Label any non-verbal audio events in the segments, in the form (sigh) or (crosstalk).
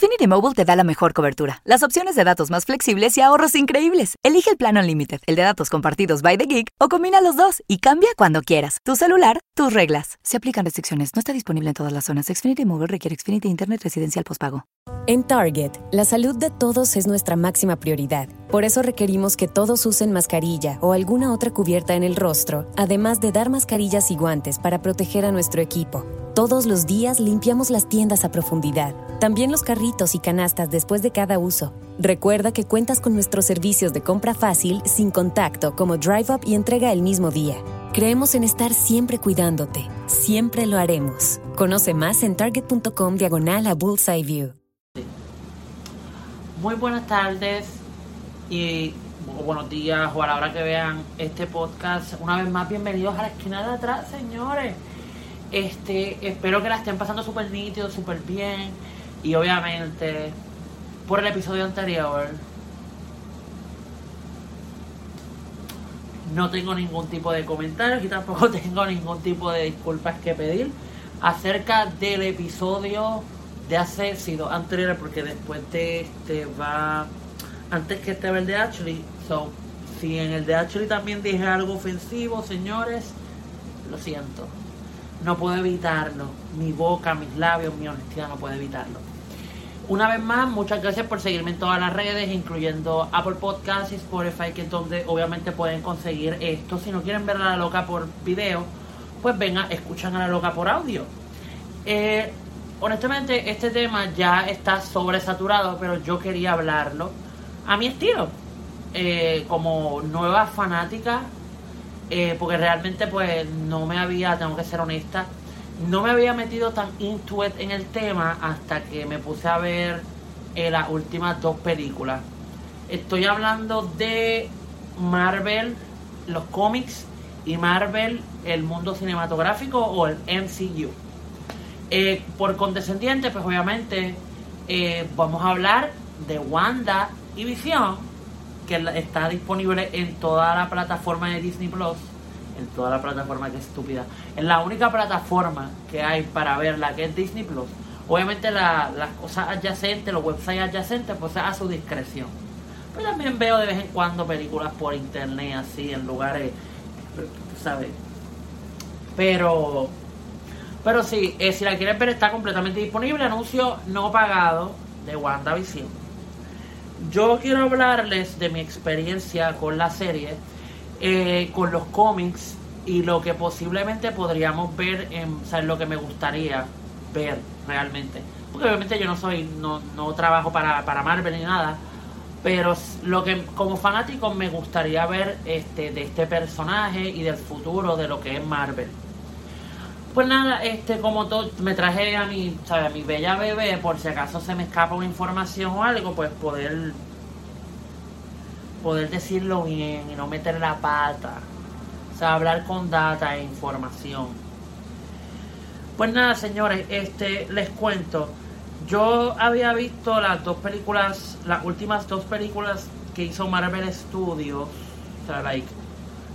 Xfinity Mobile te da la mejor cobertura, las opciones de datos más flexibles y ahorros increíbles. Elige el plan Unlimited, el de datos compartidos by the gig, o combina los dos y cambia cuando quieras. Tu celular, tus reglas. Se aplican restricciones. No está disponible en todas las zonas. Xfinity Mobile requiere Xfinity Internet residencial postpago. En Target, la salud de todos es nuestra máxima prioridad. Por eso requerimos que todos usen mascarilla o alguna otra cubierta en el rostro, además de dar mascarillas y guantes para proteger a nuestro equipo. Todos los días limpiamos las tiendas a profundidad, también los carritos y canastas después de cada uso. Recuerda que cuentas con nuestros servicios de compra fácil, sin contacto, como Drive Up y entrega el mismo día. Creemos en estar siempre cuidándote. Siempre lo haremos. Conoce más en target.com diagonal a Bullseye View. Muy buenas tardes y buenos días o a la hora que vean este podcast. Una vez más, bienvenidos a la esquina de atrás, señores. Este, espero que la estén pasando súper nítido, súper bien. Y obviamente, por el episodio anterior, no tengo ningún tipo de comentarios y tampoco (laughs) tengo ningún tipo de disculpas que pedir acerca del episodio de hace sido anterior porque después de este va antes que este el de Ashley. So si en el de Ashley también dije algo ofensivo señores lo siento. No puedo evitarlo. Mi boca mis labios mi honestidad no puede evitarlo una vez más, muchas gracias por seguirme en todas las redes, incluyendo Apple Podcasts y Spotify, que es donde obviamente pueden conseguir esto. Si no quieren ver a la loca por video, pues venga, escuchan a la loca por audio. Eh, honestamente, este tema ya está sobresaturado, pero yo quería hablarlo a mi estilo, eh, como nueva fanática, eh, porque realmente pues no me había, tengo que ser honesta, no me había metido tan into it en el tema hasta que me puse a ver eh, las últimas dos películas. Estoy hablando de Marvel, los cómics y Marvel, el mundo cinematográfico o el MCU. Eh, por condescendiente, pues obviamente eh, vamos a hablar de Wanda y Vision, que está disponible en toda la plataforma de Disney Plus en toda la plataforma, que estúpida. En la única plataforma que hay para ver la que es Disney Plus. Obviamente las cosas adyacentes, los websites adyacentes, pues a su discreción. Pero también veo de vez en cuando películas por internet, así, en lugares, ¿sabes? Pero, pero sí, eh, si la quieren ver está completamente disponible. Anuncio no pagado de WandaVision. Yo quiero hablarles de mi experiencia con la serie eh, con los cómics y lo que posiblemente podríamos ver en, o sea, lo que me gustaría ver realmente. Porque obviamente yo no soy, no, no trabajo para, para Marvel ni nada, pero lo que como fanático me gustaría ver este de este personaje y del futuro de lo que es Marvel. Pues nada, este como todo me traje a mi, ¿sabe? a mi bella bebé por si acaso se me escapa una información o algo, pues poder poder decirlo bien y no meter la pata. O sea, hablar con data e información. Pues nada, señores, este les cuento. Yo había visto las dos películas, las últimas dos películas que hizo Marvel Studios, o sea, like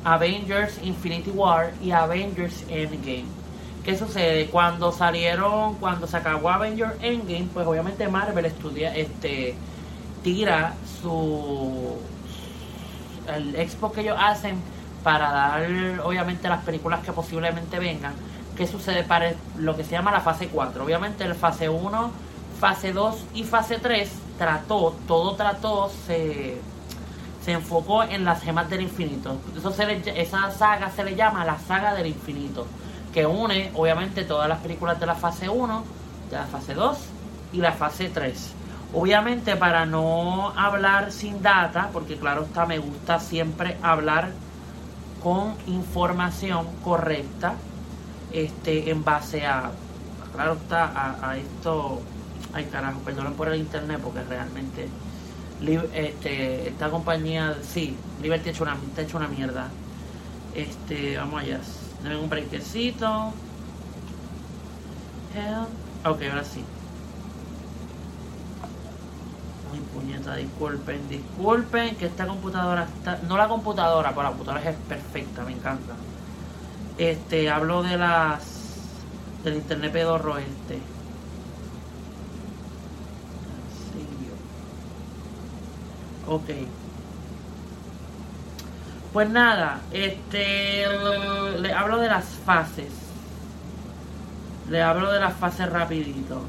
Avengers Infinity War y Avengers Endgame. ¿Qué sucede? Cuando salieron, cuando se acabó Avengers Endgame, pues obviamente Marvel estudia, este, tira su el expo que ellos hacen para dar obviamente las películas que posiblemente vengan, ¿qué sucede para lo que se llama la fase 4? Obviamente el fase 1, fase 2 y fase 3 trató, todo trató, se, se enfocó en las gemas del infinito. Eso se esa saga se le llama la saga del infinito, que une obviamente todas las películas de la fase 1, de la fase 2 y la fase 3. Obviamente para no hablar sin data, porque claro está, me gusta siempre hablar con información correcta, este, en base a, claro está, a, esto, ay carajo, perdonen por el internet porque realmente este, esta compañía, sí, Liberty ha hecho una, ha hecho una mierda. Este, vamos allá, denme un brequecito. Ok, ahora sí. Puñeta, disculpen, disculpen que esta computadora está, no la computadora, pero la computadora es perfecta, me encanta. Este, hablo de las del internet pedorro este. Ok. Pues nada, este le hablo de las fases. Le hablo de las fases rapidito.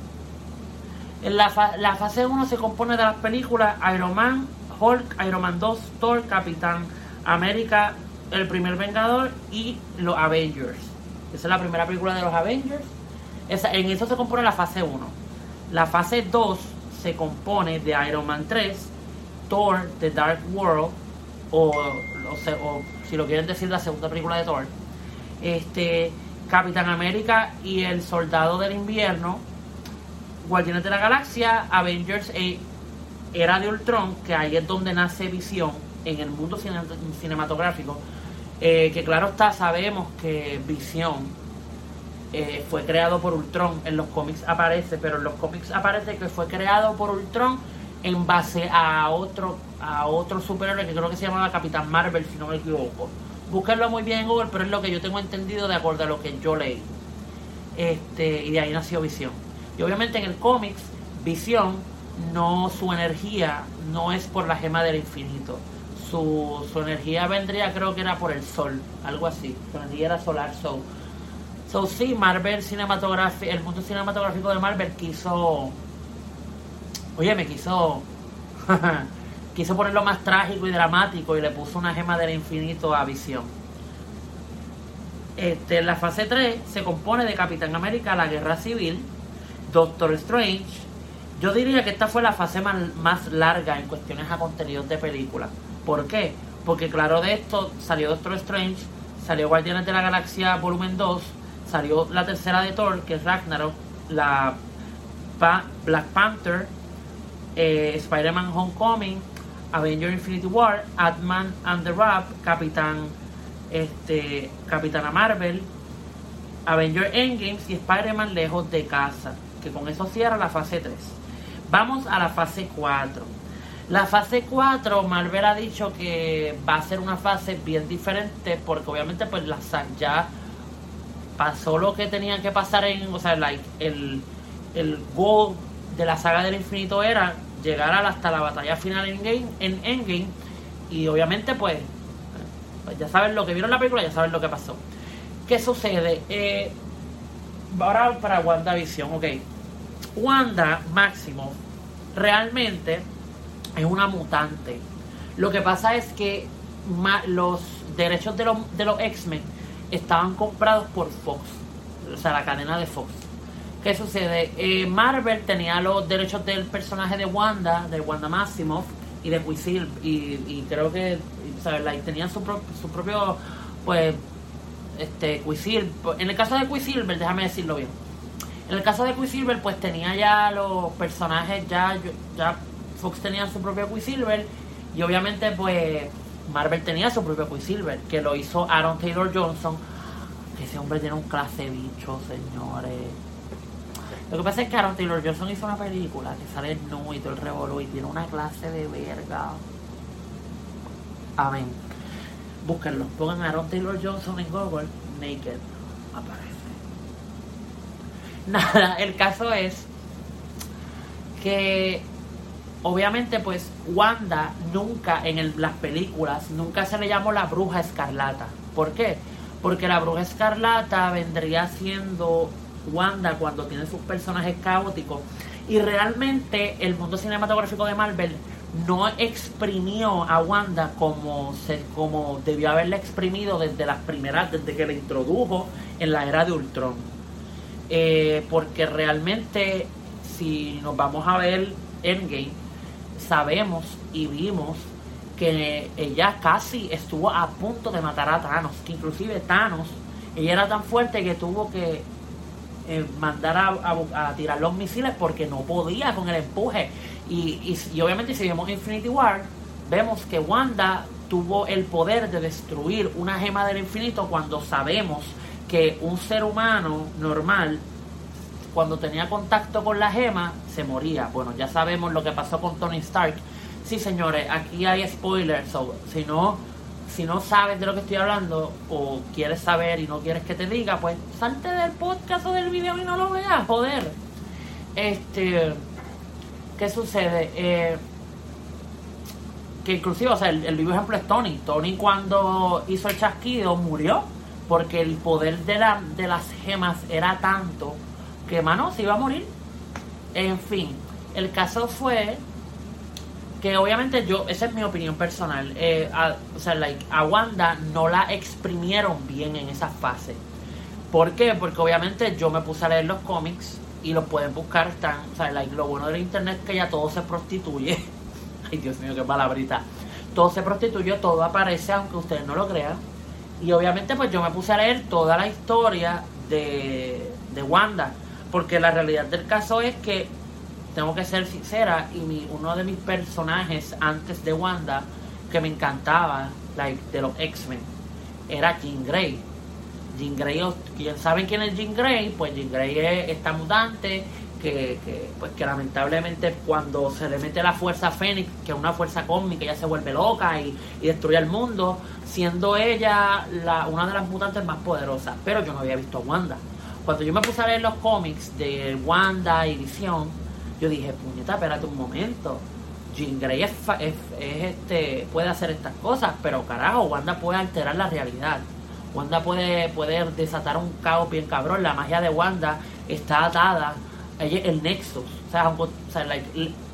En la, la fase 1 se compone de las películas Iron Man, Hulk, Iron Man 2, Thor, Capitán América, El Primer Vengador y los Avengers. Esa es la primera película de los Avengers. en eso se compone la fase 1. La fase 2 se compone de Iron Man 3, Thor, The Dark World, o, o, si lo quieren decir la segunda película de Thor, este, Capitán América y el Soldado del Invierno, Guardianes de la Galaxia, Avengers e Era de Ultron, que ahí es donde nace Visión en el mundo cinematográfico. Eh, que claro está, sabemos que Visión eh, fue creado por Ultron. En los cómics aparece, pero en los cómics aparece que fue creado por Ultron en base a otro a otro superhéroe que creo que se llamaba Capitán Marvel, si no me equivoco. Búsquenlo muy bien en Google, pero es lo que yo tengo entendido de acuerdo a lo que yo leí. Este, y de ahí nació Visión. Y obviamente en el cómics, Visión, no, su energía no es por la gema del infinito. Su, su energía vendría, creo que era por el sol, algo así. Su energía era solar, so. So sí, Marvel cinematográfico, el mundo cinematográfico de Marvel quiso. Oye, me quiso. (laughs) quiso ponerlo más trágico y dramático y le puso una gema del infinito a Visión. Este, la fase 3 se compone de Capitán América, la Guerra Civil, Doctor Strange. Yo diría que esta fue la fase más, larga en cuestiones a contenidos de película. ¿Por qué? Porque claro de esto salió Doctor Strange, salió Guardianes de la Galaxia Volumen 2, salió la tercera de Thor, que es Ragnarok, la Black Panther, eh, Spider-Man Homecoming, Avenger Infinity War, Ant-Man and the Rap, Capitán, este, Capitana Marvel, Avenger Endgames y Spider-Man Lejos de Casa que con eso cierra la fase 3. Vamos a la fase 4. La fase 4, Marvel ha dicho que va a ser una fase bien diferente porque obviamente pues la ya pasó lo que tenía que pasar en, o sea, el, el goal de la saga del infinito era llegar hasta la batalla final en, game, en Endgame y obviamente pues, pues, ya saben lo que vieron la película, ya saben lo que pasó. ¿Qué sucede? Eh, ahora para WandaVision, ok. Wanda Máximo realmente es una mutante. Lo que pasa es que los derechos de los, de los X-Men estaban comprados por Fox, o sea, la cadena de Fox. ¿Qué sucede? Eh, Marvel tenía los derechos del personaje de Wanda, de Wanda Maximoff y de Quicksilver, y, creo que ¿sabes? tenían su, su propio, pues, este, Quicksilver. En el caso de Quicksilver, déjame decirlo bien en el caso de Quicksilver, pues tenía ya los personajes, ya, Fox tenía su propio Quicksilver y obviamente pues Marvel tenía su propio Quicksilver, que lo hizo Aaron Taylor Johnson, que ese hombre tiene un clase bicho, señores. Lo que pasa es que Aaron Taylor Johnson hizo una película que sale nu y todo el revolú y tiene una clase de verga. Amén. Búsquenlo, pongan Aaron Taylor Johnson en Google, Naked. Aparece. (laughs) Nada, el caso es que obviamente pues Wanda nunca en las películas, nunca se le llamó la bruja escarlata. ¿Por qué? Porque la bruja escarlata vendría siendo Wanda cuando tiene sus personajes caóticos. Y realmente el mundo cinematográfico de Marvel no exprimió a Wanda como, se, como debió haberla exprimido desde las primeras, desde que la introdujo en la era de Ultron. Eh, porque realmente si nos vamos a ver Endgame, sabemos y vimos que ella casi estuvo a punto de matar a Thanos, que inclusive Thanos, ella era tan fuerte que tuvo que eh, mandar a, tirar los misiles porque no podía con el empuje. Y, y, obviamente si vemos Infinity War, vemos que Wanda tuvo el poder de destruir una gema del infinito cuando sabemos un ser humano normal, cuando tenía contacto con la gema, se moría. Bueno, ya sabemos lo que pasó con Tony Stark. Sí, señores, aquí hay spoilers. si no, si no sabes de lo que estoy hablando o quieres saber y no quieres que te diga, pues salte del podcast o del video y no lo veas, joder. Este, ¿qué sucede? Eh, que inclusive, o sea, el, el vivo ejemplo es Tony. Tony cuando hizo el chasquido murió porque el poder de, la, de las gemas era tanto que, mano, se iba a morir. En fin, el caso fue que obviamente yo, esa es mi opinión personal, eh, o sea, like, a Wanda no la exprimieron bien en esa fase. ¿Por qué? Porque obviamente yo me puse a leer los cómics y los pueden buscar, están, o sea, like, lo bueno del internet es que ya todo se prostituye. (laughs) Ay, Dios mío, qué palabrita. Todo se prostituye, todo aparece, aunque ustedes no lo crean. Y obviamente pues yo me puse a leer toda la historia de, de Wanda. Porque la realidad del caso es que tengo que ser sincera y mi, uno de mis personajes antes de Wanda que me encantaba, like, de los X-Men, era Jean Grey. Jean Grey, ¿quién saben quién es Jean Grey? Pues Jean Grey es esta mutante que, que, pues que lamentablemente cuando se le mete la fuerza Fénix, que es una fuerza cósmica, ella se vuelve loca y, y destruye el mundo, siendo ella la, una de las mutantes más poderosas. Pero yo no había visto a Wanda. Cuando yo me puse a leer los cómics de Wanda y Visión, yo dije, puñeta, espérate un momento. Jean Grey es, este, puede hacer estas cosas, pero carajo, Wanda puede alterar la realidad. Wanda puede, puede desatar un caos bien cabrón. La magia de Wanda está atada. El Nexus. O sea, o sea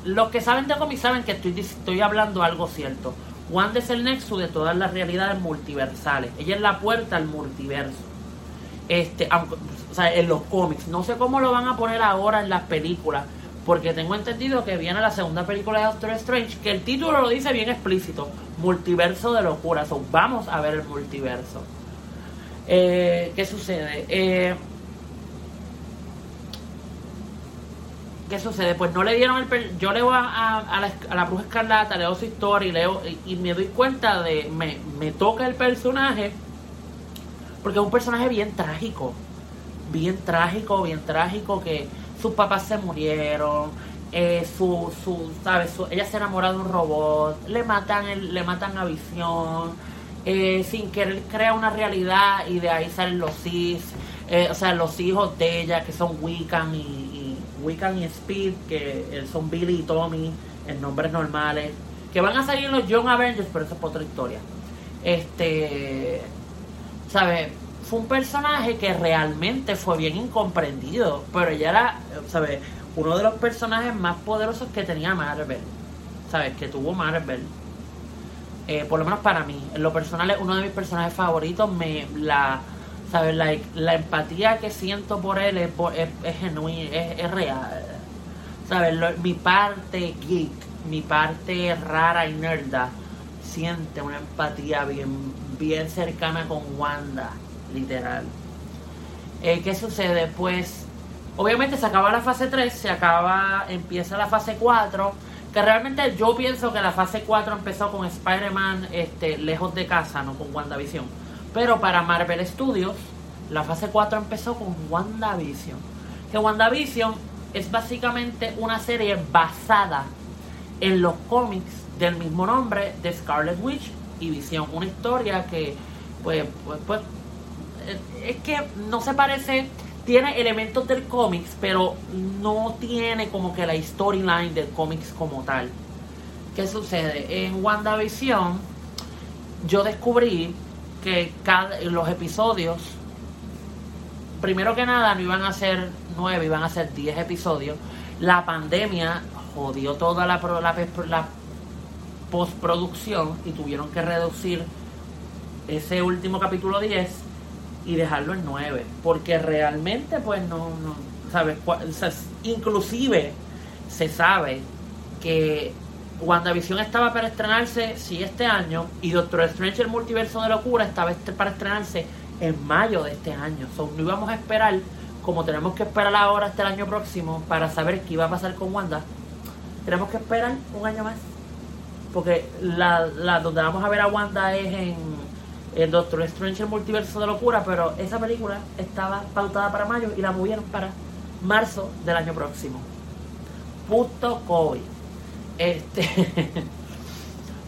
los que saben de cómics saben que estoy, estoy hablando algo cierto. Wanda es el nexus de todas las realidades multiversales. Ella es la puerta al multiverso. Este, o sea, en los cómics. No sé cómo lo van a poner ahora en las películas porque tengo entendido que viene la segunda película de Doctor Strange, que el título lo dice bien explícito, multiverso de locura. So, vamos a ver el multiverso. Eh, ¿Qué sucede? Eh, ¿Qué sucede? Pues no le dieron el... Yo leo a, a, la, a, la, bruja escarlata, leo su historia y leo y, me doy cuenta de... Me, me toca el personaje porque es un personaje bien trágico. Bien trágico, bien trágico que sus papás se murieron, eh, su, su, ¿sabes? ella se enamora de un robot, le matan, le matan a Visión, eh, sin querer crea una realidad y de ahí salen los cis, eh, o sea, los hijos de ella que son Wiccan y Wiccan y Speed, que son Billy y Tommy en nombres normales, que van a salir los Young Avengers, pero eso es otra historia. Este, ¿sabes? fue un personaje que realmente fue bien incomprendido, pero ella era, ¿sabes? Uno de los personajes más poderosos que tenía Marvel, ¿sabes? Que tuvo Marvel. Eh, por lo menos para mí, en lo personal es uno de mis personajes favoritos, me la ¿sabes? La, la empatía que siento por él es, es, genuina, es, real. ¿Sabes? mi parte geek, mi parte rara y nerda, siente una empatía bien, bien cercana con Wanda literal. Eh, ¿Qué sucede? Pues obviamente se acaba la fase 3, se acaba, empieza la fase 4, que realmente yo pienso que la fase 4 empezó con Spider-Man este, lejos de casa, no con WandaVision. Pero para Marvel Studios, la fase 4 empezó con WandaVision. Que WandaVision es básicamente una serie basada en los cómics del mismo nombre de Scarlet Witch y Vision. Una historia que, pues, pues, pues eh, es que no se parece, tiene elementos del cómics, pero no tiene como que la storyline del cómics como tal. ¿Qué sucede? En WandaVision yo descubrí que cada, los episodios, primero que nada, no iban a ser nueve, iban a ser diez episodios. La pandemia jodió toda la, la, postproducción y tuvieron que reducir ese último capítulo 10 y dejarlo en 9. Porque realmente, pues no, no ¿sabes? inclusive se sabe que WandaVision estaba para estrenarse, sí, este año, y Doctor Strange, el multiverso de locura, estaba este, para estrenarse en mayo de este año. So, no íbamos a esperar, como tenemos que esperar ahora hasta el año próximo, para saber qué iba a pasar con Wanda. Tenemos que esperar un año más. Porque donde vamos a ver a Wanda es en Doctor Strange el multiverso de locura, pero esa película estaba pautada para mayo y la movieron para marzo del año próximo. Puto COVID. Este (laughs)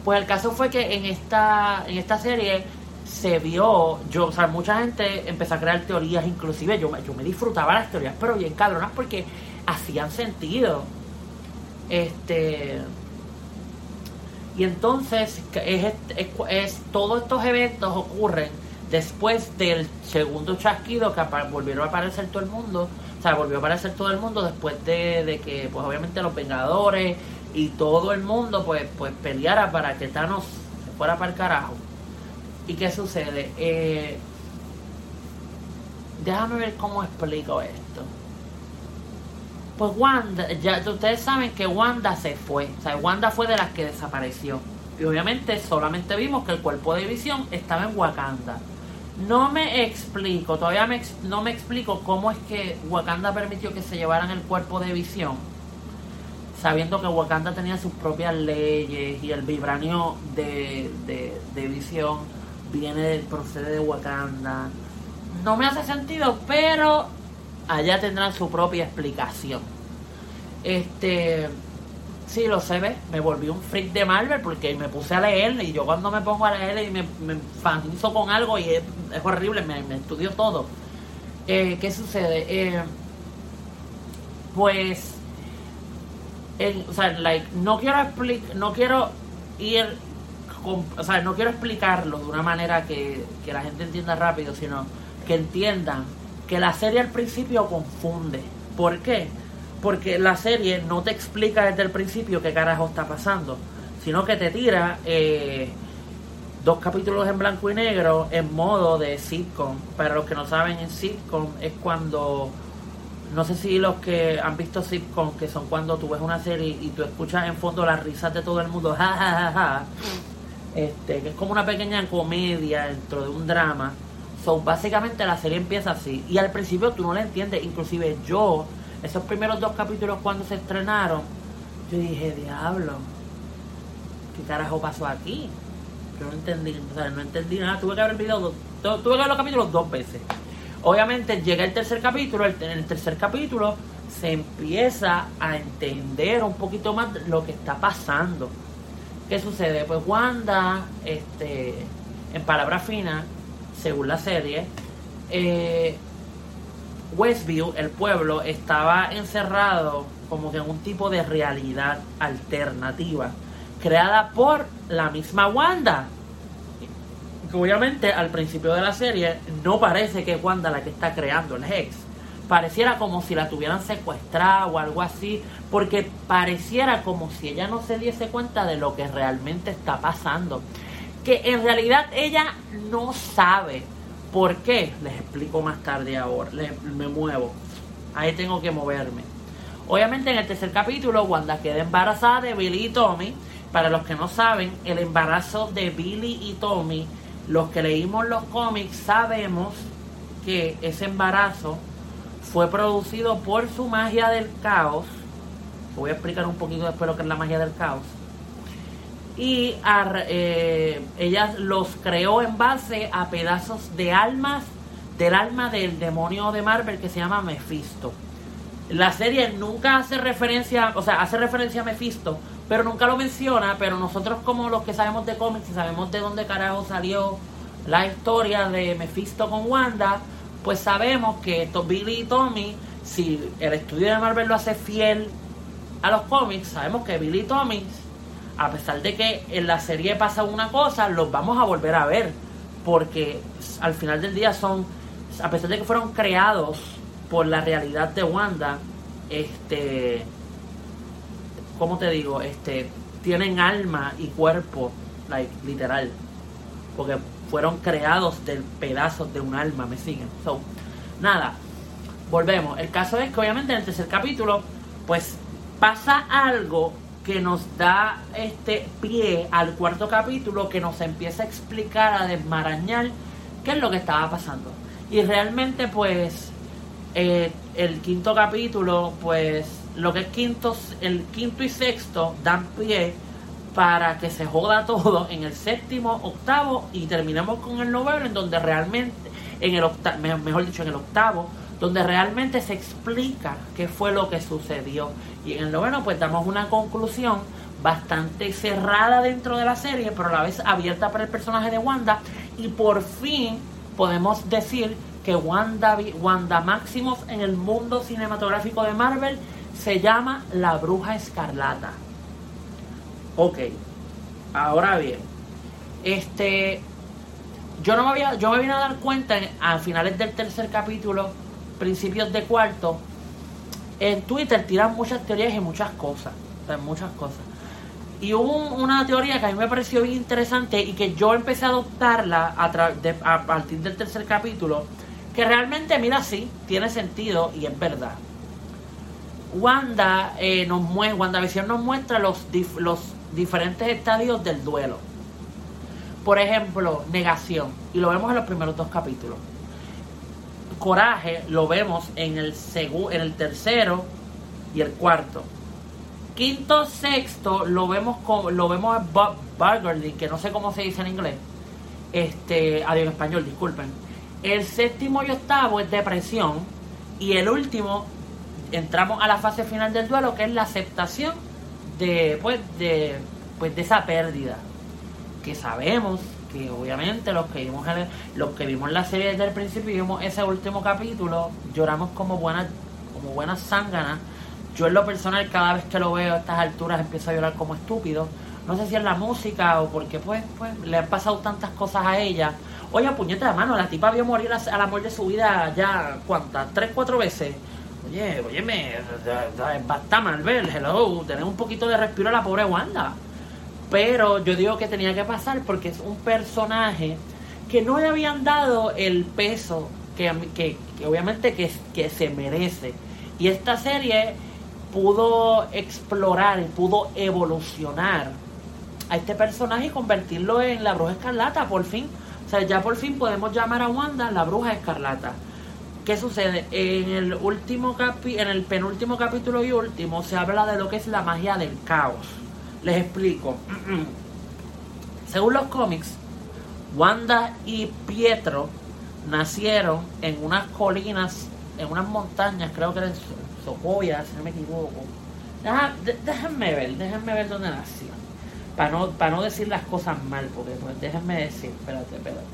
pues el caso fue que en esta en esta serie se vio, yo, o sea, mucha gente empezó a crear teorías, inclusive yo, yo me disfrutaba las teorías, pero bien cabronas porque hacían sentido. Este Y entonces es, es, todos estos eventos ocurren después del segundo chasquido que volvieron a aparecer todo el mundo. O sea, volvió a aparecer todo el mundo después de, de que, pues obviamente los Vengadores y todo el mundo, pues, pues peleara para que Thanos se fuera para el carajo. ¿Y qué sucede? Eh, déjame ver cómo explico esto. Pues Wanda, ya ustedes saben que Wanda se fue. O sea, Wanda fue de las que desapareció. Y obviamente solamente vimos que el cuerpo de visión estaba en Wakanda. No me explico, todavía no me explico cómo es que Wakanda permitió que se llevaran el cuerpo de visión. Sabiendo que Wakanda tenía sus propias leyes y el vibranio de, de, visión viene, procede de Wakanda. No me hace sentido, pero allá tendrán su propia explicación. Este, sí, lo sé, ¿ves? me volví un freak de Marvel porque me puse a leer y yo cuando me pongo a leer y me, me con algo y es, horrible, me, estudio todo. Eh, ¿Qué sucede? Eh, pues, o sea, like, no quiero explicar, no quiero ir, o sea, no quiero explicarlo de una manera que, que la gente entienda rápido, sino que entiendan que la serie al principio confunde. ¿Por qué? Porque la serie no te explica desde el principio qué carajo está pasando, sino que te tira eh, dos capítulos en blanco y negro en modo de sitcom. Para los que no saben, en sitcom es cuando no sé si los que han visto sitcom, que son cuando tú ves una serie y tú escuchas en fondo las risas de todo el mundo, ja, este, que es como una pequeña comedia dentro de un drama. So, básicamente la serie empieza así. Y al principio tú no la entiendes. Inclusive yo, esos primeros dos capítulos cuando se estrenaron, yo dije, diablo, ¿qué carajo pasó aquí? Yo no entendí, o sea, no entendí nada. Tuve que el video, tuve que ver los capítulos dos veces. Obviamente llega el tercer capítulo, en el tercer capítulo se empieza a entender un poquito más lo que está pasando. ¿Qué sucede? Pues Wanda, este, en palabras finas, según la serie, eh, Westview, el pueblo, estaba encerrado como que en un tipo de realidad alternativa, creada por la misma Wanda. Obviamente al principio de la serie no parece que es Wanda la que está creando el Hex. Pareciera como si la tuvieran secuestrada o algo así, porque pareciera como si ella no se diese cuenta de lo que realmente está pasando que en realidad ella no sabe. ¿Por qué? Les explico más tarde ahora. me muevo. Ahí tengo que moverme. Obviamente en el tercer capítulo, Wanda queda embarazada de Billy y Tommy. Para los que no saben, el embarazo de Billy y Tommy, los que leímos los cómics sabemos que ese embarazo fue producido por su magia del caos. Voy a explicar un poquito después lo que es la magia del caos y eh, ella los creó en base a pedazos de almas del alma del demonio de Marvel que se llama Mephisto. La serie nunca hace referencia, o sea, hace referencia a Mephisto, pero nunca lo menciona, pero nosotros como los que sabemos de cómics y sabemos de dónde carajo salió la historia de Mephisto con Wanda, pues sabemos que Billy y Tommy, si el estudio de Marvel lo hace fiel a los cómics, sabemos que Billy y Tommy a pesar de que en la serie pasa una cosa, los vamos a volver a ver. Porque al final del día son, a pesar de que fueron creados por la realidad de Wanda, este, ¿cómo te digo? Este, tienen alma y cuerpo, like, literal. Porque fueron creados del pedazo de un alma, ¿me siguen? So, nada, volvemos. El caso es que obviamente en el tercer capítulo, pues pasa algo que nos da este pie al cuarto capítulo que nos empieza a explicar, a desmarañar qué es lo que estaba pasando. Y realmente pues eh, el quinto capítulo, pues lo que es quinto, el quinto y sexto dan pie para que se joda todo en el séptimo, octavo y terminemos con el noveno en donde realmente, en el octavo, mejor dicho, en el octavo, donde realmente se explica qué fue lo que sucedió. Y en el noveno pues damos una conclusión bastante cerrada dentro de la serie, pero a la vez abierta para el personaje de Wanda. Y por fin podemos decir que Wanda, Wanda Maximus en el mundo cinematográfico de Marvel se llama la Bruja Escarlata. Ok. Ahora bien, este, yo no me había, yo me vine a dar cuenta a finales del tercer capítulo, principios de cuarto, en Twitter tiran muchas teorías y muchas cosas, muchas cosas. Y hubo una teoría que a mí me pareció bien interesante y que yo empecé a adoptarla a, a partir del tercer capítulo, que realmente, mira, sí, tiene sentido y es verdad. Wanda eh, nos muestra, WandaVision nos muestra los, los diferentes estadios del duelo. Por ejemplo, negación, y lo vemos en los primeros dos capítulos. Coraje lo vemos en el, en el tercero y el cuarto. Quinto, sexto, lo vemos con, lo vemos en Burgundy, que no sé cómo se dice en inglés. Este, adiós en español, disculpen. El séptimo y octavo es depresión. Y el último, entramos a la fase final del duelo, que es la aceptación de, pues, de, pues, de esa pérdida. Que sabemos que obviamente los que vimos los que vimos la serie desde el principio y vimos ese último capítulo, lloramos como buenas, como buenas zánganas yo en lo personal cada vez que lo veo a estas alturas empiezo a llorar como estúpido. No sé si es la música o porque pues, pues le han pasado tantas cosas a ella. Oye, puñeta de mano, la tipa vio morir al amor de su vida ya, ¿cuántas? ¿Tres, cuatro veces? Oye, oye, me, basta mal ver, hello, tener un poquito de respiro a la pobre Wanda. Pero yo digo que tenía que pasar porque es un personaje que no le habían dado el peso que, que, que obviamente que, que se merece. Y esta serie pudo explorar y pudo evolucionar a este personaje y convertirlo en la bruja escarlata, por fin. O sea, ya por fin podemos llamar a Wanda la bruja escarlata. ¿Qué sucede? En el último capi en el penúltimo capítulo y último se habla de lo que es la magia del caos. Les explico. Según los cómics, Wanda y Pietro nacieron en unas colinas, en unas montañas, creo que eran Socoya, si no me equivoco. déjenme ver, déjenme ver dónde nació. Para no, para no decir las cosas mal, porque pues déjenme decir, espérate, espérate.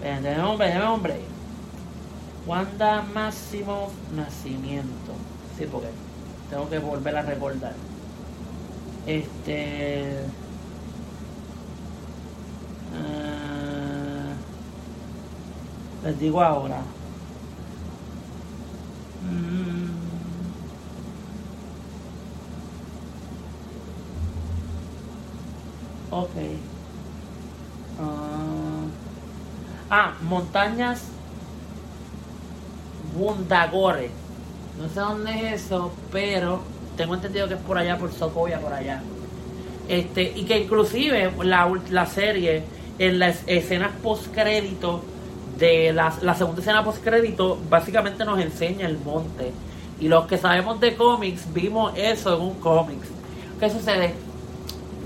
Espérate, hombre, hombre. Wanda Máximo Nacimiento. Sí, porque tengo que volver a recordar. Este. Uh, les digo ahora. Mm. Ok. ah, ah montañas Bundagore. No sé dónde es eso, pero tengo entendido que es por allá, por Sokovia, por allá. Este, y que inclusive la, la serie, en las escenas post crédito de la, la segunda escena post crédito, básicamente nos enseña el monte. Y los que sabemos de cómics, vimos eso en un cómics. ¿Qué sucede?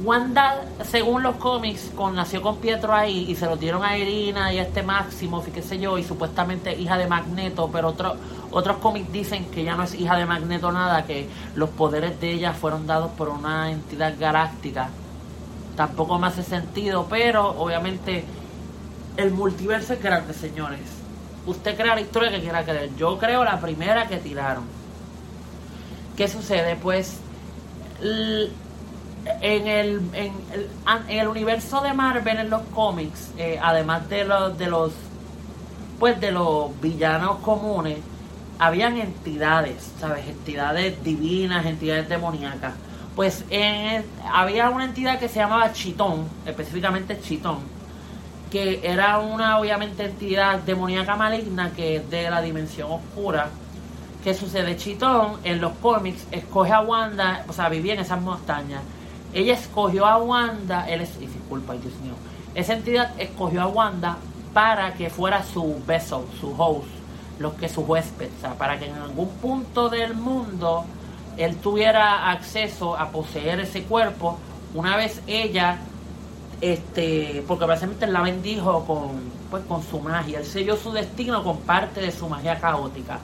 Wanda, según los cómics, nació con Pietro ahí y se lo dieron a Irina y a este Máximo, qué sé yo, y supuestamente hija de Magneto, pero otro, otros cómics dicen que ya no es hija de Magneto nada, que los poderes de ella fueron dados por una entidad galáctica. Tampoco me hace sentido, pero obviamente el multiverso es grande, señores. Usted crea la historia que quiera creer. Yo creo la primera que tiraron. ¿Qué sucede? Pues en el, en el, universo de Marvel, en los cómics, eh, además de los, de los pues de los villanos comunes, habían entidades, ¿sabes? Entidades divinas, entidades demoníacas. Pues había una entidad que se llamaba Chitón, específicamente Chitón, que era una obviamente entidad demoníaca maligna que es de la dimensión oscura. ¿Qué sucede? Chitón en los cómics escoge a Wanda, o sea, vivía en esas montañas ella escogió a Wanda, él es, disculpa, Dios mío, esa entidad escogió a Wanda para que fuera su vessel, su host, lo que su huésped, o sea, para que en algún punto del mundo él tuviera acceso a poseer ese cuerpo. Una vez ella este porque básicamente la bendijo con pues con su magia él selló su destino con parte de su magia caótica.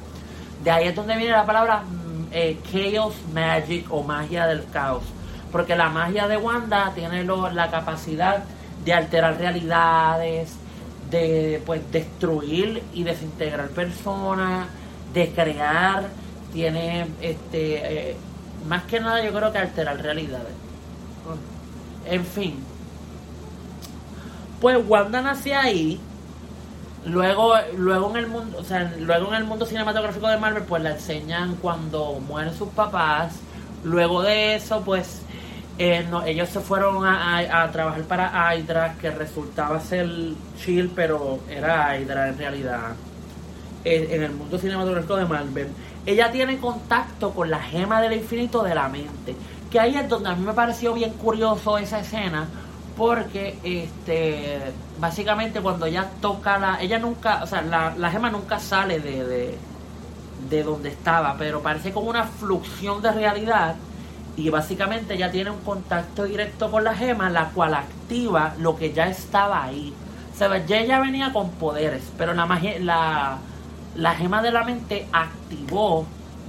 De ahí es donde viene la palabra mm, eh, chaos magic o magia del caos porque la magia de Wanda tiene la capacidad de alterar realidades, de pues destruir y desintegrar personas, de crear, tiene este eh, más que nada yo creo que alterar realidades. En fin. Pues Wanda nace ahí. Luego, luego en el mundo, o sea, luego en el mundo cinematográfico de Marvel, pues la enseñan cuando mueren sus papás. Luego de eso, pues eh, ellos se fueron a, trabajar para Hydra, que resultaba ser Chill, pero era Hydra en realidad. En el mundo cinematográfico de Marvel. Ella tiene contacto con la gema del infinito de la mente. Que ahí es donde a mí me pareció bien curioso esa escena. Porque este básicamente cuando ella toca la. Ella nunca. O sea, la, gema nunca sale de, de, de donde estaba. Pero parece como una fluxión de realidad y básicamente ella tiene un contacto directo con la gema, la cual activa lo que ya estaba ahí. O sea, ya ella venía con poderes, pero la, la, la gema de la mente activó,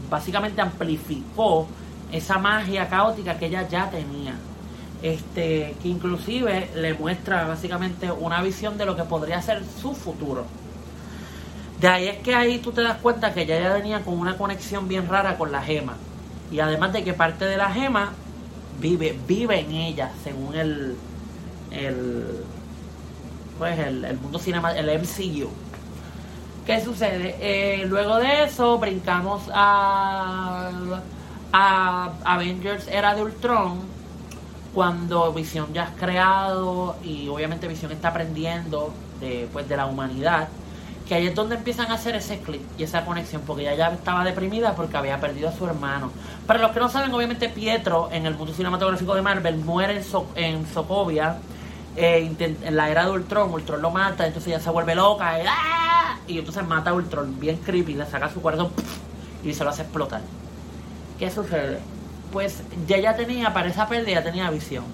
básicamente amplificó esa magia caótica que ella ya tenía. Este, que inclusive le muestra básicamente una visión de lo que podría ser su futuro. De ahí es que ahí tú te das cuenta que ella ya venía con una conexión bien rara con la gema. Y además de que parte de la gema vive, vive en ella, según el, el pues el, mundo cinema, el MCU. ¿Qué sucede? Eh, luego de eso brincamos a, a Avengers Era de Ultron, cuando Visión ya es creado y obviamente Visión está aprendiendo pues, de la humanidad que ahí es donde empiezan a hacer ese clip y esa conexión, porque ella ya estaba deprimida porque había perdido a su hermano. Para los que no saben, obviamente Pietro en el mundo cinematográfico de Marvel muere en, en Sokovia, eh, en la era de Ultron, Ultron lo mata, entonces ella se vuelve loca y, ¡ah! entonces mata a Ultron, bien creepy, le saca su corazón y se lo hace explotar. ¿Qué sucede? Pues ya ya tenía, para esa pérdida tenía visión.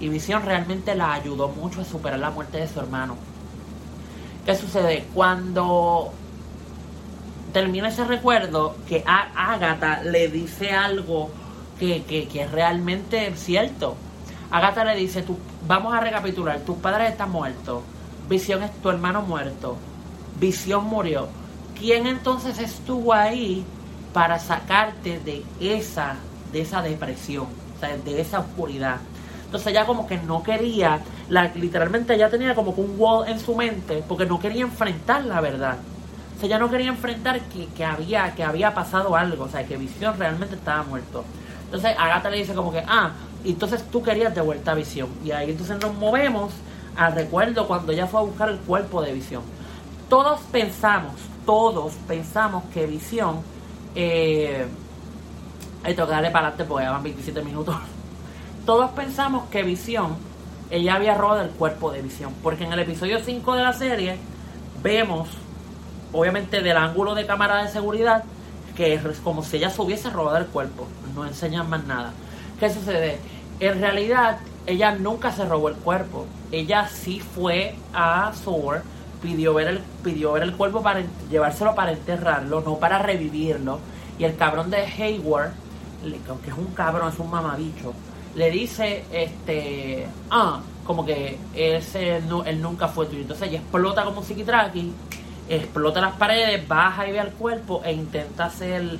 Y visión realmente la ayudó mucho a superar la muerte de su hermano ¿Qué sucede? Cuando termina ese recuerdo, que a Agatha le dice algo que, que, realmente cierto. Agatha le dice, tú, vamos a recapitular, tus padres están muertos, Visión es tu hermano muerto, Visión murió. ¿Quién entonces estuvo ahí para sacarte de esa, de esa depresión, de esa oscuridad? Entonces ella como que no quería, la, literalmente ella tenía como que un wall en su mente porque no quería enfrentar la verdad. O sea, ella no quería enfrentar que, había, que había pasado algo, o sea, que Visión realmente estaba muerto. Entonces Agatha le dice como que, ah, entonces tú querías de vuelta a Visión. Y ahí entonces nos movemos al recuerdo cuando ella fue a buscar el cuerpo de Visión. Todos pensamos, todos pensamos que Visión... Eh, tengo que darle para adelante porque ya van 27 minutos (laughs) todos pensamos que Visión, ella había robado el cuerpo de Visión. Porque en el episodio 5 de la serie vemos, obviamente del ángulo de cámara de seguridad, que es como si ella se hubiese robado el cuerpo. No enseñan más nada. ¿Qué sucede? En realidad, ella nunca se robó el cuerpo. Ella sí fue a Thor, pidió ver el, pidió ver el cuerpo para llevárselo para enterrarlo, no para revivirlo. Y el cabrón de Hayward, que es un cabrón, es un mamabicho, le dice, este, ah, como que ese él nunca fue tuyo. Entonces ella explota como psiquitraki, explota las paredes, baja y ve al cuerpo e intenta hacer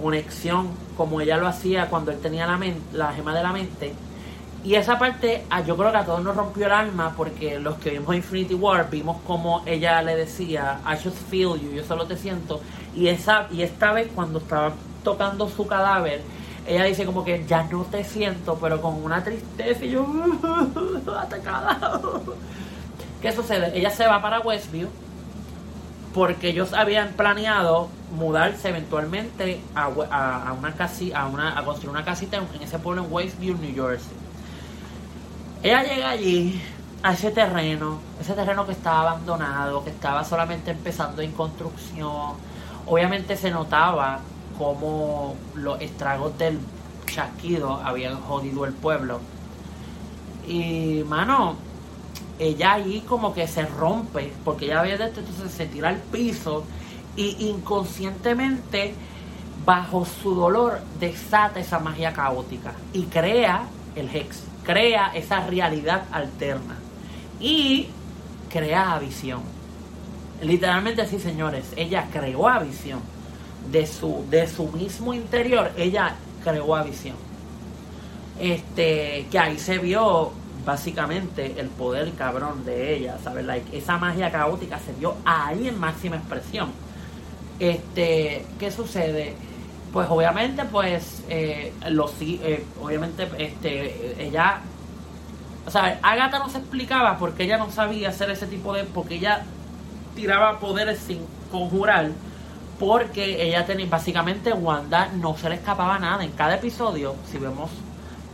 conexión como ella lo hacía cuando él tenía la, la gema de la mente. Y esa parte, ah, yo creo que a todos nos rompió el alma porque los que vimos Infinity War vimos como ella le decía, I just feel you, yo solo te siento. Y, esa, y esta vez cuando estaba tocando su cadáver, ella dice como que ya no te siento, pero con una tristeza y yo (laughs) atacada. ¿Qué sucede? Ella se va para Westview porque ellos habían planeado mudarse eventualmente a, una casi, a, una, a construir una casita en, ese pueblo en Westview, New Jersey. Ella llega allí a ese terreno, ese terreno que estaba abandonado, que estaba solamente empezando en construcción. Obviamente se notaba como los estragos del chasquido habían jodido el pueblo. Y, mano, ella ahí como que se rompe, porque ella ve esto, entonces se tira al piso y inconscientemente, bajo su dolor, desata esa magia caótica y crea el Hex, crea esa realidad alterna y crea a Visión. Literalmente así, señores, ella creó a Visión de su, de su mismo interior, ella creó a Visión. Este, que ahí se vio básicamente el poder cabrón de ella, ¿sabes? Like, esa magia caótica se vio ahí en máxima expresión. Este, ¿qué sucede? Pues obviamente, pues, eh, los, eh, obviamente, este, ella, o sea, Agatha no se explicaba porque ella no sabía hacer ese tipo de, porque ella tiraba poderes sin conjurar, porque ella tenía, básicamente, Wanda no se le escapaba nada. En cada episodio, si vemos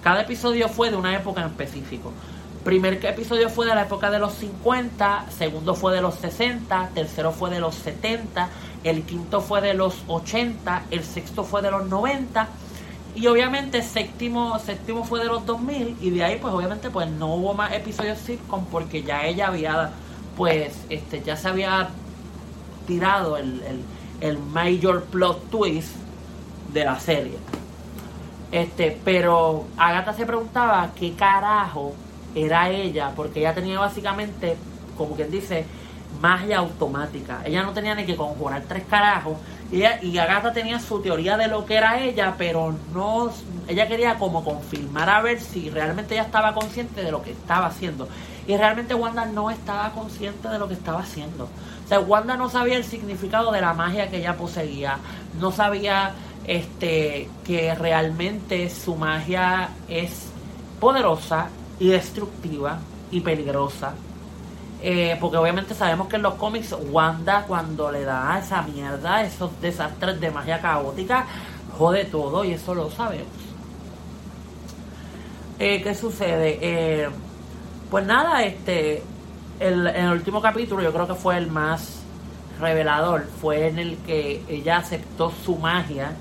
cada episodio fue de una época en específico. Primer episodio fue de la época de los 50, segundo fue de los 60, tercero fue de los 70, el quinto fue de los 80, el sexto fue de los 90 y obviamente séptimo, séptimo fue de los 2000 y de ahí pues obviamente pues no hubo más episodios sitcom porque ya ella había pues este ya se había tirado el, el, el major plot twist de la serie. Este, pero Agatha se preguntaba qué carajo era ella, porque ella tenía básicamente, como quien dice, magia automática. Ella no tenía ni que conjurar tres carajos. Y, ella, y Agatha tenía su teoría de lo que era ella, pero no. Ella quería como confirmar a ver si realmente ella estaba consciente de lo que estaba haciendo. Y realmente Wanda no estaba consciente de lo que estaba haciendo. O sea, Wanda no sabía el significado de la magia que ella poseía. No sabía este, que realmente su magia es poderosa y destructiva y peligrosa. Eh, porque obviamente sabemos que en los cómics Wanda cuando le da esa mierda, esos desastres de magia caótica, jode todo y eso lo sabemos. Eh, ¿Qué sucede? Eh, pues nada, este, el, en el último capítulo yo creo que fue el más revelador, fue en el que ella aceptó su magia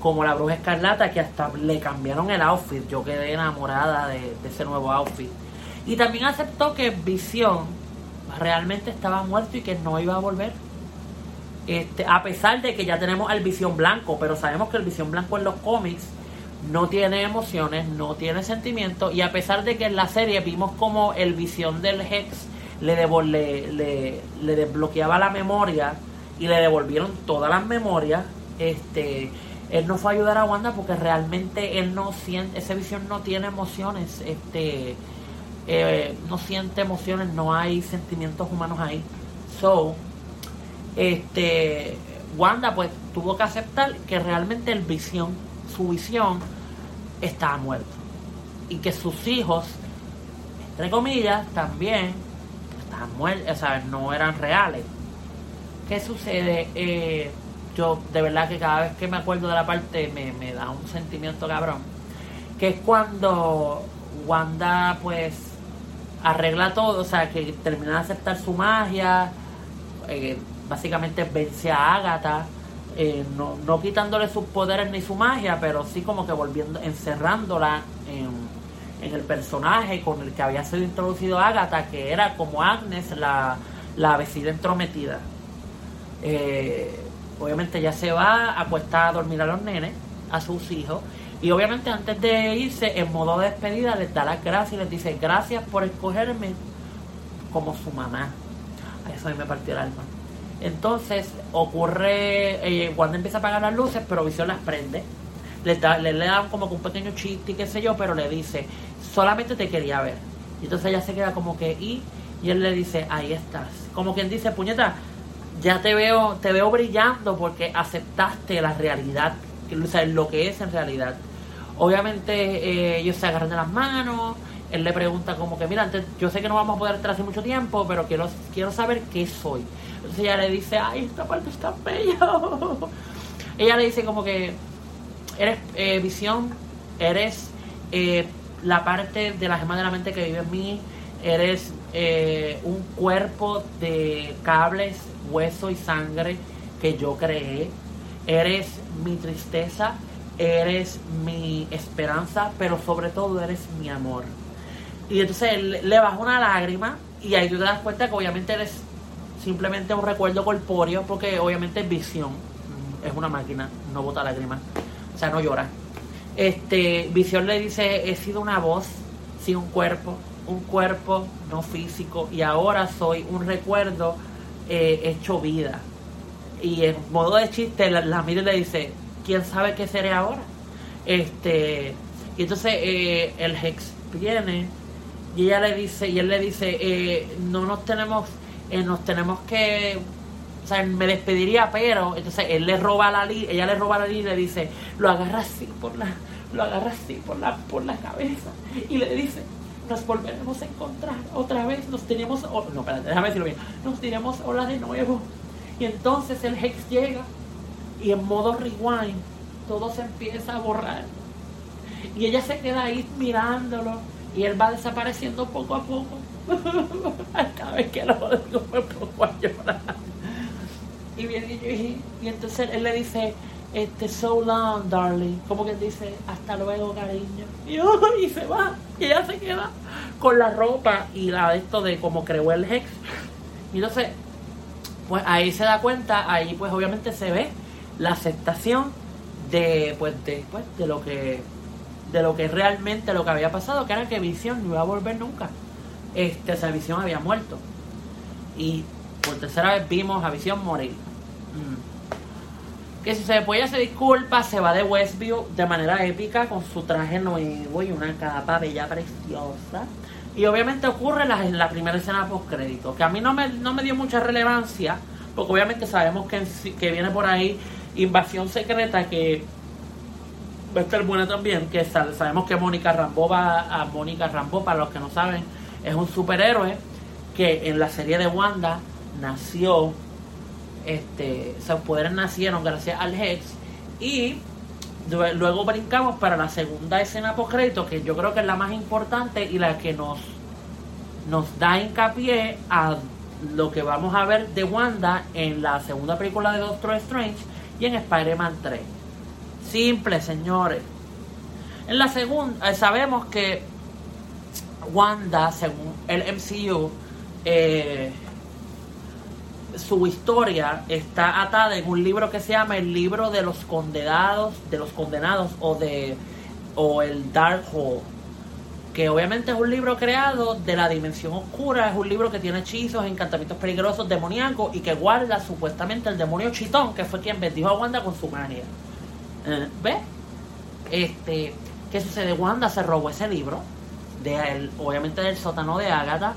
como la bruja escarlata que hasta le cambiaron el outfit. Yo quedé enamorada de, ese nuevo outfit. Y también aceptó que Visión realmente estaba muerto y que no iba a volver. Este, a pesar de que ya tenemos al Visión Blanco, pero sabemos que el Visión Blanco en los cómics no tiene emociones, no tiene sentimientos, y a pesar de que en la serie vimos como el Visión del Hex le, le, le, le desbloqueaba la memoria y le devolvieron todas las memorias, este él no fue a ayudar a Wanda porque realmente él no siente, esa visión no tiene emociones, este, eh, no siente emociones, no hay sentimientos humanos ahí. So, este, Wanda pues tuvo que aceptar que realmente el visión, su visión, estaba muerto. Y que sus hijos, entre comillas, también estaban muertos, o sea, no eran reales. ¿Qué sucede? Eh, yo de verdad que cada vez que me acuerdo de la parte me, da un sentimiento cabrón. Que es cuando Wanda pues arregla todo, o sea, que termina de aceptar su magia, eh, básicamente vence a Agatha, eh, no, no, quitándole sus poderes ni su magia, pero sí como que volviendo, encerrándola en, en, el personaje con el que había sido introducido Agatha, que era como Agnes, la, la vecina entrometida. Eh, obviamente ya se va a acostar a dormir a los nenes, a sus hijos, y obviamente antes de irse, en modo de despedida, les da las gracias y les dice gracias por escogerme como su mamá. A eso a mí me partió el alma. Entonces ocurre, eh, cuando empieza a apagar las luces, pero Visión las prende. Le, da, dan como un pequeño chiste y qué sé yo, pero le dice, solamente te quería ver. Y entonces ella se queda como que, y, y él le dice, ahí estás. Como quien dice, puñeta, ya te veo, te veo brillando porque aceptaste la realidad, o sea, lo que es en realidad. Obviamente eh, ellos se agarran de las manos, él le pregunta como que, mira, antes, yo sé que no vamos a poder estar hace mucho tiempo, pero quiero, quiero saber qué soy. Entonces ella le dice, ay, esta parte está bella. (laughs) ella le dice como que, eres eh, visión, eres eh, la parte de la gema de la mente que vive en mí, eres eh, un cuerpo de cables, hueso y sangre que yo creé. Eres mi tristeza, eres mi esperanza, pero sobre todo eres mi amor. Y entonces le baja una lágrima y ahí tú te das cuenta que obviamente eres simplemente un recuerdo corpóreo porque obviamente visión. Es una máquina, no bota lágrimas. O sea, no llora. Este, Visión le dice, he sido una voz sin un cuerpo, un cuerpo no físico y ahora soy un recuerdo eh, hecho vida. Y en modo de chiste, la, la mira y le dice, ¿quién sabe qué seré ahora? Este, Y entonces eh, el Hex viene y ella le dice, y él le dice, eh, no nos tenemos, nos tenemos que, o sea, me despediría, pero, entonces él le roba la línea, ella le roba la línea y le dice, lo agarra así por la, lo agarra así por la, por la cabeza y le dice, nos volveremos a encontrar otra vez, nos tenemos, no, espérate, déjame decirlo bien, nos diremos hola de nuevo. Y entonces el Hex llega y en modo rewind todo se empieza a borrar. Y ella se queda ahí mirándolo y él va desapareciendo poco a poco. (laughs) Cada vez que lo digo a llorar. Y viene y, y entonces él le dice, este, so long, darling. Como que dice, hasta luego, cariño. (laughs) Y, se va. Y ella se queda con la ropa y la esto de como creó el Hex. Y entonces, pues ahí se da cuenta, ahí pues obviamente se ve la aceptación de, pues, de, pues, de lo que de lo que realmente lo que había pasado, que era que Visión no iba a volver nunca. Este, esa Visión había muerto. Y por tercera vez vimos a Visión morir. Mm que si se pues ella se disculpa, se va de Westview de manera épica con su traje nuevo y una capa bella preciosa. Y obviamente ocurre en la, primera escena post crédito, que a mí no me, no me dio mucha relevancia, porque obviamente sabemos que, que viene por ahí Invasión Secreta, que va a estar buena también, que sabemos que Mónica Rambo va a Mónica Rambo, para los que no saben, es un superhéroe que en la serie de Wanda nació este, sus poderes nacieron gracias al Hex y luego brincamos para la segunda escena post crédito que yo creo que es la más importante y la que nos nos da hincapié a lo que vamos a ver de Wanda en la segunda película de Doctor Strange y en Spider-Man 3. Simple, señores. En la segunda, eh, sabemos que Wanda, según el MCU, eh, su historia está atada en un libro que se llama el libro de los condenados, de los condenados o de o el Dark Hole, que obviamente es un libro creado de la dimensión oscura, es un libro que tiene hechizos, encantamientos peligrosos, demoníacos y que guarda supuestamente el demonio Chitón, que fue quien vendió a Wanda con su mania. Eh, ¿Ves? Este, ¿qué sucede? Wanda se robó ese libro, de obviamente del sótano de Agatha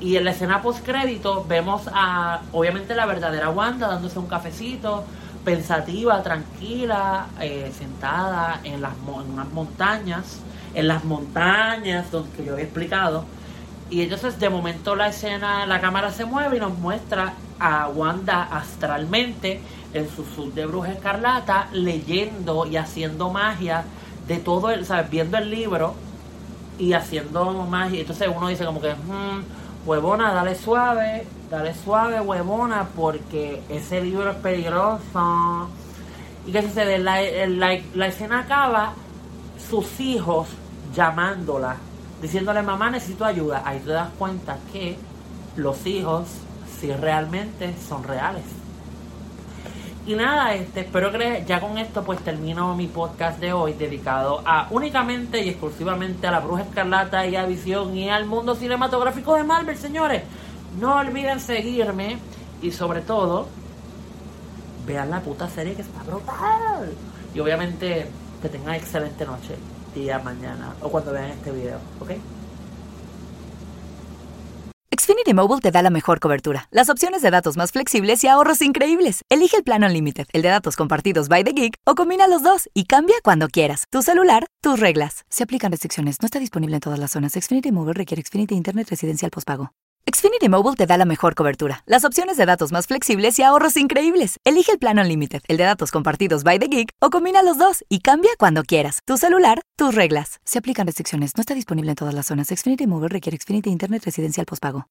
y en la escena post crédito vemos a, obviamente, la verdadera Wanda dándose un cafecito, pensativa, tranquila, eh, sentada en, las, en unas montañas, en las montañas donde yo había explicado. Y entonces de momento la escena, la cámara se mueve y nos muestra a Wanda astralmente en su sud de bruja escarlata, leyendo y haciendo magia de todo el, ¿sabes? Viendo el libro y haciendo magia. Entonces uno dice como que, hmm, huevona, dale suave, dale suave, huevona, porque ese libro es peligroso. ¿Y qué sucede? La, la, la escena acaba, sus hijos llamándola, diciéndole, mamá, necesito ayuda. Ahí te das cuenta que los hijos, si realmente son reales. Y nada, este, espero que ya con esto pues termino mi podcast de hoy dedicado a únicamente y exclusivamente a la Bruja Escarlata y a Visión y al mundo cinematográfico de Marvel, señores. No olviden seguirme y sobre todo vean la puta serie que está brutal. Y obviamente que tengan excelente noche, día, mañana o cuando vean este video, ¿ok? Xfinity Mobile te da la mejor cobertura, las opciones de datos más flexibles y ahorros increíbles. Elige el plan Unlimited, el de datos compartidos by the gig, o combina los dos y cambia cuando quieras. Tu celular, tus reglas. Se aplican restricciones. No está disponible en todas las zonas. Xfinity Mobile requiere Xfinity Internet residencial postpago. Xfinity Mobile te da la mejor cobertura, las opciones de datos más flexibles y ahorros increíbles. Elige el plan Unlimited, el de datos compartidos by the gig, o combina los dos y cambia cuando quieras. Tu celular, tus reglas. Se aplican restricciones. No está disponible en todas las zonas. Xfinity Mobile requiere Xfinity Internet residencial postpago.